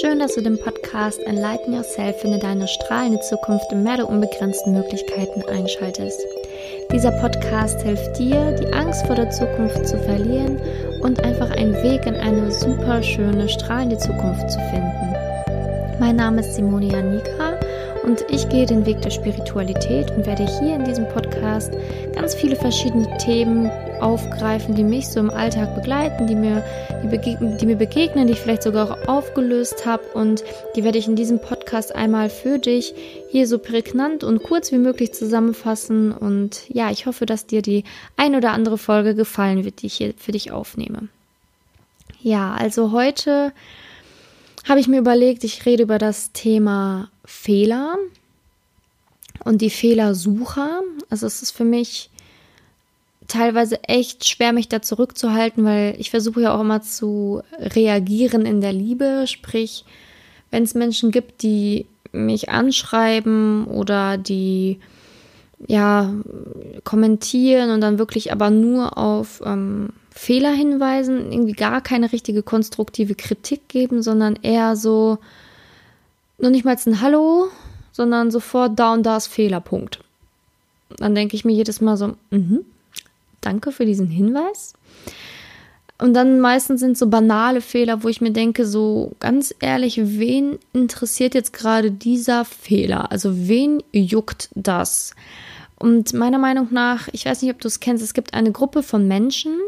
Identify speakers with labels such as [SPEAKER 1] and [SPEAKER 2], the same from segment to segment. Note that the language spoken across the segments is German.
[SPEAKER 1] Schön, dass du den Podcast Enlighten Yourself finde deine strahlende Zukunft im Meer der unbegrenzten Möglichkeiten einschaltest. Dieser Podcast hilft dir, die Angst vor der Zukunft zu verlieren und einfach einen Weg in eine super schöne, strahlende Zukunft zu finden. Mein Name ist Simonia Nika und ich gehe den Weg der Spiritualität und werde hier in diesem Podcast ganz viele verschiedene Themen aufgreifen, die mich so im Alltag begleiten, die mir, die, die mir begegnen, die ich vielleicht sogar auch aufgelöst habe. Und die werde ich in diesem Podcast einmal für dich hier so prägnant und kurz wie möglich zusammenfassen. Und ja, ich hoffe, dass dir die ein oder andere Folge gefallen wird, die ich hier für dich aufnehme. Ja, also heute habe ich mir überlegt, ich rede über das Thema Fehler und die Fehlersucher. Also es ist für mich teilweise echt schwer, mich da zurückzuhalten, weil ich versuche ja auch immer zu reagieren in der Liebe. Sprich, wenn es Menschen gibt, die mich anschreiben oder die ja kommentieren und dann wirklich aber nur auf ähm, Fehler hinweisen, irgendwie gar keine richtige konstruktive Kritik geben, sondern eher so noch nicht mal ein Hallo, sondern sofort da und da ist Fehlerpunkt. Dann denke ich mir jedes Mal so, mhm, danke für diesen Hinweis. Und dann meistens sind so banale Fehler, wo ich mir denke, so ganz ehrlich, wen interessiert jetzt gerade dieser Fehler? Also wen juckt das? Und meiner Meinung nach, ich weiß nicht, ob du es kennst, es gibt eine Gruppe von Menschen,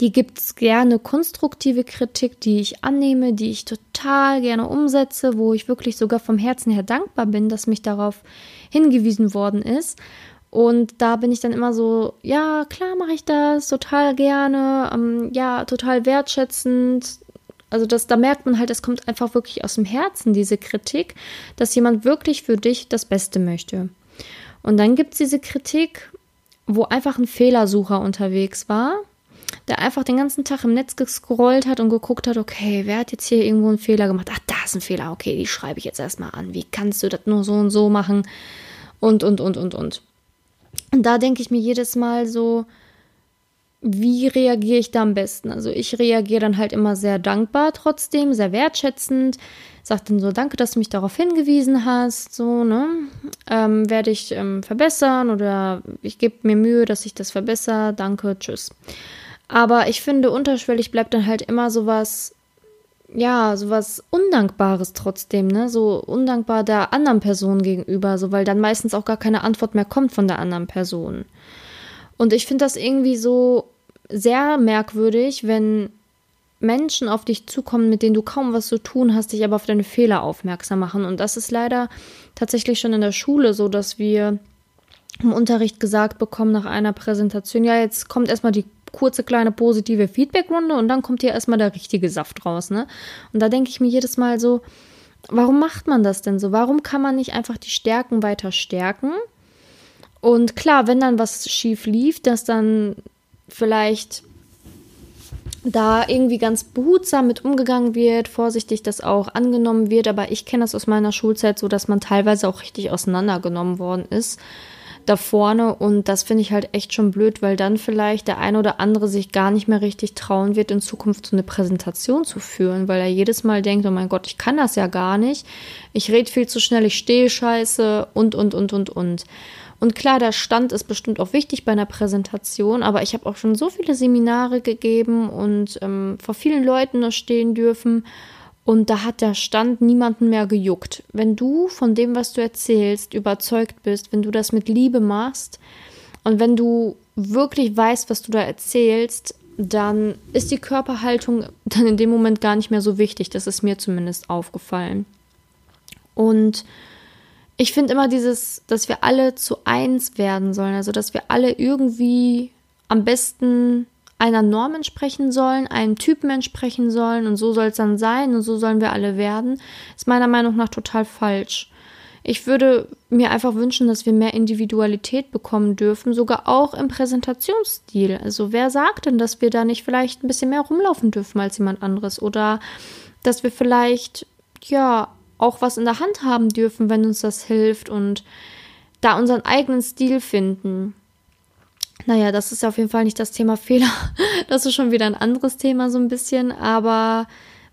[SPEAKER 1] die gibt es gerne konstruktive Kritik, die ich annehme, die ich total gerne umsetze, wo ich wirklich sogar vom Herzen her dankbar bin, dass mich darauf hingewiesen worden ist. Und da bin ich dann immer so, ja, klar mache ich das, total gerne, ähm, ja, total wertschätzend. Also das, da merkt man halt, es kommt einfach wirklich aus dem Herzen, diese Kritik, dass jemand wirklich für dich das Beste möchte. Und dann gibt es diese Kritik, wo einfach ein Fehlersucher unterwegs war, der einfach den ganzen Tag im Netz gescrollt hat und geguckt hat, okay, wer hat jetzt hier irgendwo einen Fehler gemacht? Ach, da ist ein Fehler, okay, die schreibe ich jetzt erstmal an. Wie kannst du das nur so und so machen? Und, und, und, und, und. Und da denke ich mir jedes Mal so, wie reagiere ich da am besten? Also ich reagiere dann halt immer sehr dankbar trotzdem, sehr wertschätzend, sage dann so, danke, dass du mich darauf hingewiesen hast, so, ne, ähm, werde ich ähm, verbessern oder ich gebe mir Mühe, dass ich das verbessere, danke, tschüss. Aber ich finde, unterschwellig bleibt dann halt immer sowas, ja, sowas Undankbares trotzdem, ne? So undankbar der anderen Person gegenüber, so weil dann meistens auch gar keine Antwort mehr kommt von der anderen Person. Und ich finde das irgendwie so sehr merkwürdig, wenn Menschen auf dich zukommen, mit denen du kaum was zu tun hast, dich aber auf deine Fehler aufmerksam machen. Und das ist leider tatsächlich schon in der Schule so, dass wir im Unterricht gesagt bekommen nach einer Präsentation, ja, jetzt kommt erstmal die kurze kleine positive Feedbackrunde und dann kommt hier erstmal der richtige Saft raus, ne? Und da denke ich mir jedes Mal so, warum macht man das denn so? Warum kann man nicht einfach die Stärken weiter stärken? Und klar, wenn dann was schief lief, dass dann vielleicht da irgendwie ganz behutsam mit umgegangen wird, vorsichtig das auch angenommen wird, aber ich kenne das aus meiner Schulzeit so, dass man teilweise auch richtig auseinandergenommen worden ist da vorne und das finde ich halt echt schon blöd, weil dann vielleicht der eine oder andere sich gar nicht mehr richtig trauen wird, in Zukunft so eine Präsentation zu führen, weil er jedes Mal denkt, oh mein Gott, ich kann das ja gar nicht, ich rede viel zu schnell, ich stehe scheiße und, und, und, und, und. Und klar, der Stand ist bestimmt auch wichtig bei einer Präsentation, aber ich habe auch schon so viele Seminare gegeben und ähm, vor vielen Leuten da stehen dürfen und da hat der Stand niemanden mehr gejuckt. Wenn du von dem, was du erzählst, überzeugt bist, wenn du das mit Liebe machst und wenn du wirklich weißt, was du da erzählst, dann ist die Körperhaltung dann in dem Moment gar nicht mehr so wichtig. Das ist mir zumindest aufgefallen. Und ich finde immer dieses, dass wir alle zu eins werden sollen, also dass wir alle irgendwie am besten einer Norm entsprechen sollen, einem Typen entsprechen sollen und so soll es dann sein und so sollen wir alle werden, ist meiner Meinung nach total falsch. Ich würde mir einfach wünschen, dass wir mehr Individualität bekommen dürfen, sogar auch im Präsentationsstil. Also wer sagt denn, dass wir da nicht vielleicht ein bisschen mehr rumlaufen dürfen als jemand anderes oder dass wir vielleicht ja auch was in der Hand haben dürfen, wenn uns das hilft und da unseren eigenen Stil finden. Naja, das ist auf jeden Fall nicht das Thema Fehler. Das ist schon wieder ein anderes Thema so ein bisschen. Aber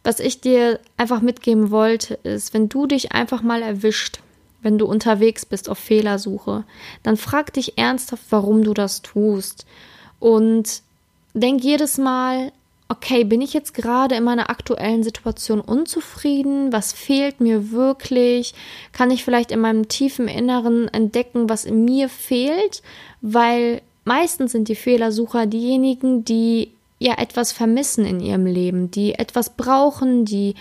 [SPEAKER 1] was ich dir einfach mitgeben wollte, ist, wenn du dich einfach mal erwischt, wenn du unterwegs bist auf Fehlersuche, dann frag dich ernsthaft, warum du das tust. Und denk jedes Mal, okay, bin ich jetzt gerade in meiner aktuellen Situation unzufrieden? Was fehlt mir wirklich? Kann ich vielleicht in meinem tiefen Inneren entdecken, was in mir fehlt? Weil meistens sind die Fehlersucher diejenigen, die ja etwas vermissen in ihrem Leben, die etwas brauchen, die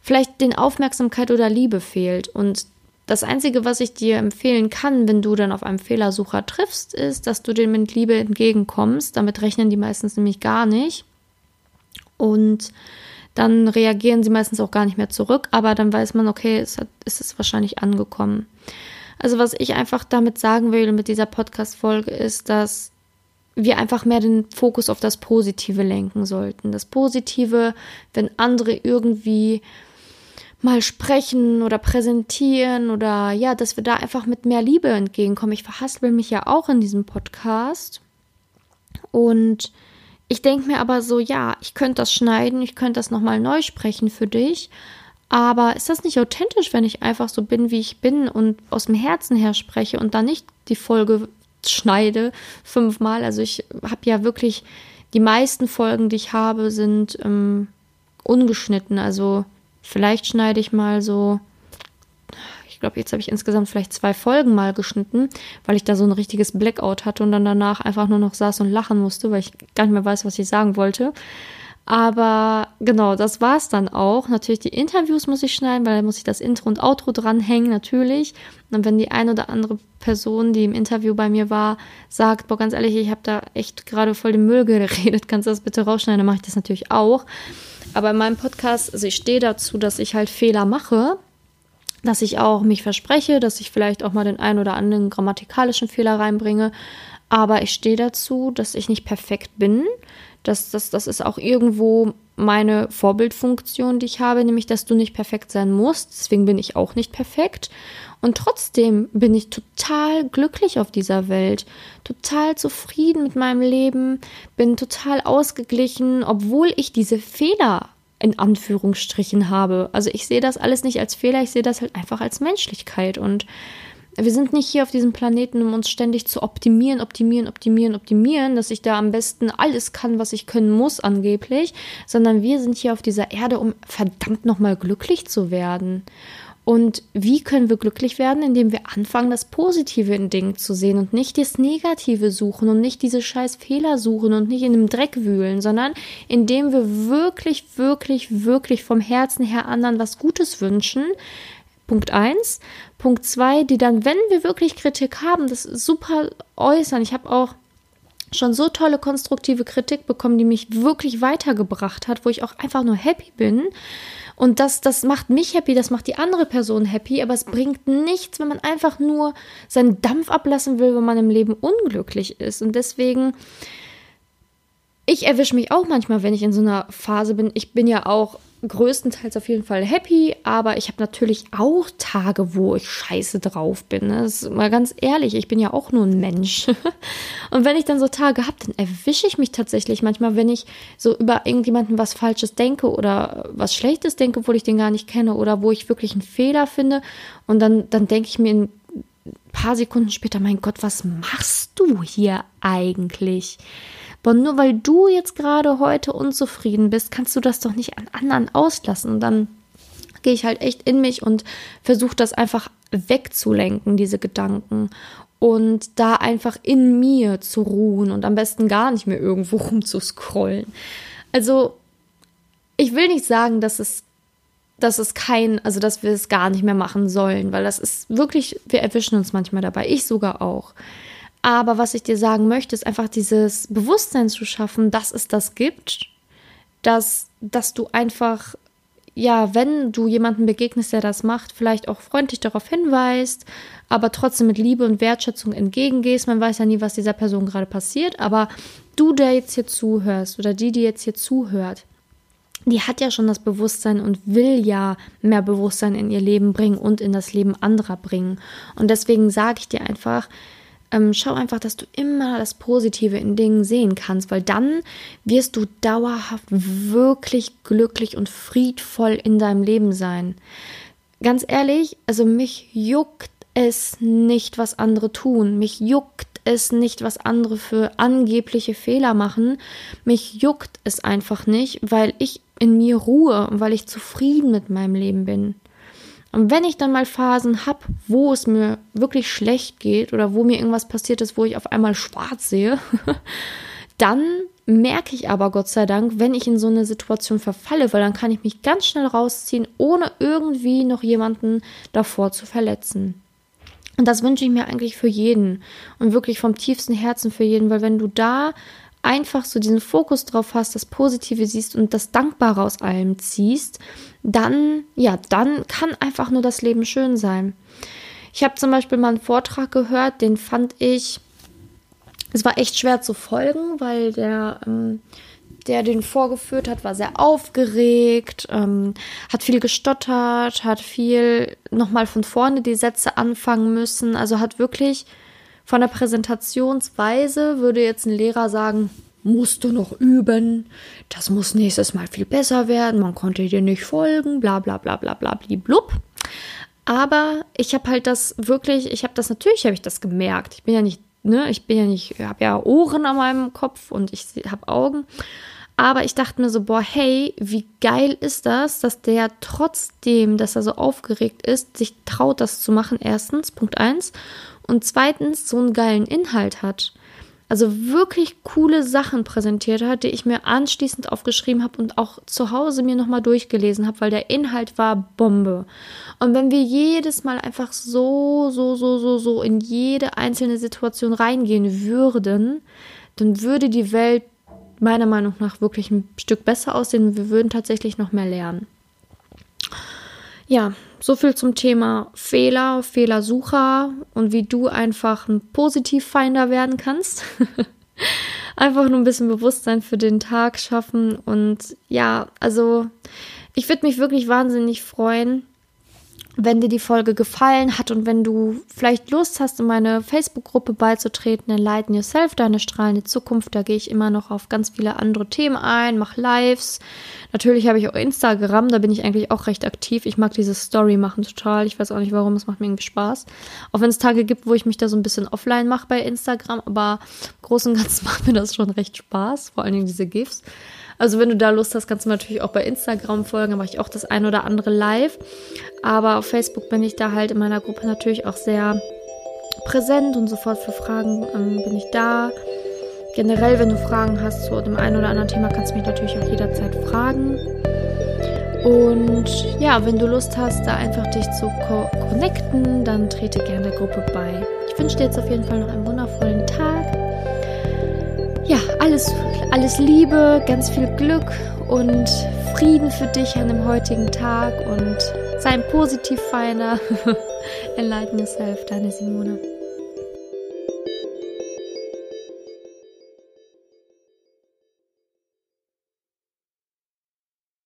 [SPEAKER 1] vielleicht den Aufmerksamkeit oder Liebe fehlt. Und das Einzige, was ich dir empfehlen kann, wenn du dann auf einem Fehlersucher triffst, ist, dass du dem mit Liebe entgegenkommst. Damit rechnen die meistens nämlich gar nicht. Und dann reagieren sie meistens auch gar nicht mehr zurück, aber dann weiß man, okay, es, hat, es ist wahrscheinlich angekommen. Also was ich einfach damit sagen will mit dieser Podcast-Folge ist, dass wir einfach mehr den Fokus auf das Positive lenken sollten. Das Positive, wenn andere irgendwie mal sprechen oder präsentieren oder ja, dass wir da einfach mit mehr Liebe entgegenkommen. Ich verhaspel mich ja auch in diesem Podcast. Und ich denke mir aber so, ja, ich könnte das schneiden, ich könnte das nochmal neu sprechen für dich. Aber ist das nicht authentisch, wenn ich einfach so bin, wie ich bin und aus dem Herzen her spreche und dann nicht die Folge schneide fünfmal. Also ich habe ja wirklich, die meisten Folgen, die ich habe, sind ähm, ungeschnitten. Also vielleicht schneide ich mal so, ich glaube, jetzt habe ich insgesamt vielleicht zwei Folgen mal geschnitten, weil ich da so ein richtiges Blackout hatte und dann danach einfach nur noch saß und lachen musste, weil ich gar nicht mehr weiß, was ich sagen wollte. Aber genau, das war es dann auch. Natürlich die Interviews muss ich schneiden, weil da muss ich das Intro und Outro dranhängen, natürlich. Und wenn die eine oder andere Person, die im Interview bei mir war, sagt, boah, ganz ehrlich, ich habe da echt gerade voll den Müll geredet, kannst du das bitte rausschneiden, dann mache ich das natürlich auch. Aber in meinem Podcast, also ich stehe dazu, dass ich halt Fehler mache, dass ich auch mich verspreche, dass ich vielleicht auch mal den einen oder anderen grammatikalischen Fehler reinbringe. Aber ich stehe dazu, dass ich nicht perfekt bin, das, das, das ist auch irgendwo meine Vorbildfunktion, die ich habe, nämlich, dass du nicht perfekt sein musst. Deswegen bin ich auch nicht perfekt. Und trotzdem bin ich total glücklich auf dieser Welt, total zufrieden mit meinem Leben, bin total ausgeglichen, obwohl ich diese Fehler in Anführungsstrichen habe. Also ich sehe das alles nicht als Fehler, ich sehe das halt einfach als Menschlichkeit und wir sind nicht hier auf diesem Planeten, um uns ständig zu optimieren, optimieren, optimieren, optimieren, dass ich da am besten alles kann, was ich können muss, angeblich, sondern wir sind hier auf dieser Erde, um verdammt nochmal glücklich zu werden. Und wie können wir glücklich werden? Indem wir anfangen, das Positive in Dingen zu sehen und nicht das Negative suchen und nicht diese scheiß Fehler suchen und nicht in dem Dreck wühlen, sondern indem wir wirklich, wirklich, wirklich vom Herzen her anderen was Gutes wünschen, Punkt 1. Punkt 2, die dann, wenn wir wirklich Kritik haben, das super äußern. Ich habe auch schon so tolle konstruktive Kritik bekommen, die mich wirklich weitergebracht hat, wo ich auch einfach nur happy bin. Und das, das macht mich happy, das macht die andere Person happy, aber es bringt nichts, wenn man einfach nur seinen Dampf ablassen will, wenn man im Leben unglücklich ist. Und deswegen, ich erwische mich auch manchmal, wenn ich in so einer Phase bin. Ich bin ja auch größtenteils auf jeden Fall happy, aber ich habe natürlich auch Tage, wo ich scheiße drauf bin. Ne? Das ist mal ganz ehrlich, ich bin ja auch nur ein Mensch. Und wenn ich dann so Tage habe, dann erwische ich mich tatsächlich manchmal, wenn ich so über irgendjemanden was Falsches denke oder was Schlechtes denke, obwohl ich den gar nicht kenne oder wo ich wirklich einen Fehler finde. Und dann, dann denke ich mir ein paar Sekunden später, mein Gott, was machst du hier eigentlich? Aber nur weil du jetzt gerade heute unzufrieden bist, kannst du das doch nicht an anderen auslassen. Und dann gehe ich halt echt in mich und versuche das einfach wegzulenken, diese Gedanken. Und da einfach in mir zu ruhen und am besten gar nicht mehr irgendwo rumzuscrollen. Also, ich will nicht sagen, dass es dass es kein, also dass wir es gar nicht mehr machen sollen, weil das ist wirklich, wir erwischen uns manchmal dabei, ich sogar auch. Aber was ich dir sagen möchte, ist einfach dieses Bewusstsein zu schaffen, dass es das gibt, dass, dass du einfach, ja, wenn du jemanden begegnest, der das macht, vielleicht auch freundlich darauf hinweist, aber trotzdem mit Liebe und Wertschätzung entgegengehst. Man weiß ja nie, was dieser Person gerade passiert, aber du, der jetzt hier zuhörst oder die, die jetzt hier zuhört, die hat ja schon das Bewusstsein und will ja mehr Bewusstsein in ihr Leben bringen und in das Leben anderer bringen. Und deswegen sage ich dir einfach, ähm, schau einfach, dass du immer das Positive in Dingen sehen kannst, weil dann wirst du dauerhaft wirklich glücklich und friedvoll in deinem Leben sein. Ganz ehrlich, also mich juckt es nicht, was andere tun. Mich juckt es nicht, was andere für angebliche Fehler machen. Mich juckt es einfach nicht, weil ich in mir ruhe und weil ich zufrieden mit meinem Leben bin. Und wenn ich dann mal Phasen habe, wo es mir wirklich schlecht geht oder wo mir irgendwas passiert ist, wo ich auf einmal schwarz sehe, dann merke ich aber Gott sei Dank, wenn ich in so eine Situation verfalle, weil dann kann ich mich ganz schnell rausziehen, ohne irgendwie noch jemanden davor zu verletzen. Und das wünsche ich mir eigentlich für jeden und wirklich vom tiefsten Herzen für jeden, weil wenn du da einfach so diesen Fokus drauf hast, das Positive siehst und das Dankbare aus allem ziehst, dann, ja, dann kann einfach nur das Leben schön sein. Ich habe zum Beispiel mal einen Vortrag gehört, den fand ich, es war echt schwer zu folgen, weil der, ähm, der den vorgeführt hat, war sehr aufgeregt, ähm, hat viel gestottert, hat viel nochmal von vorne die Sätze anfangen müssen, also hat wirklich von der Präsentationsweise würde jetzt ein Lehrer sagen, musst du noch üben, das muss nächstes Mal viel besser werden, man konnte dir nicht folgen, bla bla bla bla bla blub. Aber ich habe halt das wirklich, ich habe das natürlich, habe ich das gemerkt. Ich bin ja nicht, ne, ich bin ja nicht, ich habe ja Ohren an meinem Kopf und ich habe Augen. Aber ich dachte mir so, boah, hey, wie geil ist das, dass der trotzdem, dass er so aufgeregt ist, sich traut, das zu machen, erstens, Punkt eins und zweitens so einen geilen Inhalt hat. Also wirklich coole Sachen präsentiert hat, die ich mir anschließend aufgeschrieben habe und auch zu Hause mir nochmal durchgelesen habe, weil der Inhalt war Bombe. Und wenn wir jedes Mal einfach so, so, so, so, so in jede einzelne Situation reingehen würden, dann würde die Welt meiner Meinung nach wirklich ein Stück besser aussehen. Wir würden tatsächlich noch mehr lernen. Ja, so viel zum Thema Fehler, Fehlersucher und wie du einfach ein Positivfinder werden kannst. einfach nur ein bisschen Bewusstsein für den Tag schaffen und ja, also ich würde mich wirklich wahnsinnig freuen, wenn dir die Folge gefallen hat und wenn du vielleicht Lust hast, in meine Facebook-Gruppe beizutreten, Enlighten Yourself, deine strahlende Zukunft, da gehe ich immer noch auf ganz viele andere Themen ein, mache Lives. Natürlich habe ich auch Instagram, da bin ich eigentlich auch recht aktiv. Ich mag dieses Story machen total. Ich weiß auch nicht warum, es macht mir irgendwie Spaß. Auch wenn es Tage gibt, wo ich mich da so ein bisschen offline mache bei Instagram, aber im Großen und Ganzen macht mir das schon recht Spaß, vor allen Dingen diese GIFs. Also wenn du da Lust hast, kannst du natürlich auch bei Instagram folgen, da mache ich auch das ein oder andere live. Aber auf Facebook bin ich da halt in meiner Gruppe natürlich auch sehr präsent und sofort für Fragen ähm, bin ich da. Generell, wenn du Fragen hast zu dem einen oder anderen Thema, kannst du mich natürlich auch jederzeit fragen. Und ja, wenn du Lust hast, da einfach dich zu co connecten, dann trete gerne der Gruppe bei. Ich wünsche dir jetzt auf jeden Fall noch einen wundervollen Tag. Ja, alles alles Liebe, ganz viel Glück und Frieden für dich an dem heutigen Tag und sei ein Positivfinder. Enlighten yourself, deine Simone.